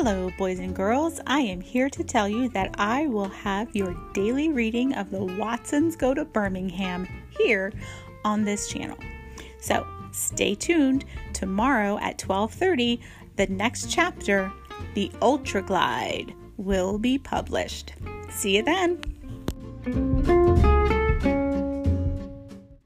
Hello, boys and girls. I am here to tell you that I will have your daily reading of the Watsons Go to Birmingham here on this channel. So, stay tuned. Tomorrow at 12:30, the next chapter, The Ultra Glide, will be published. See you then.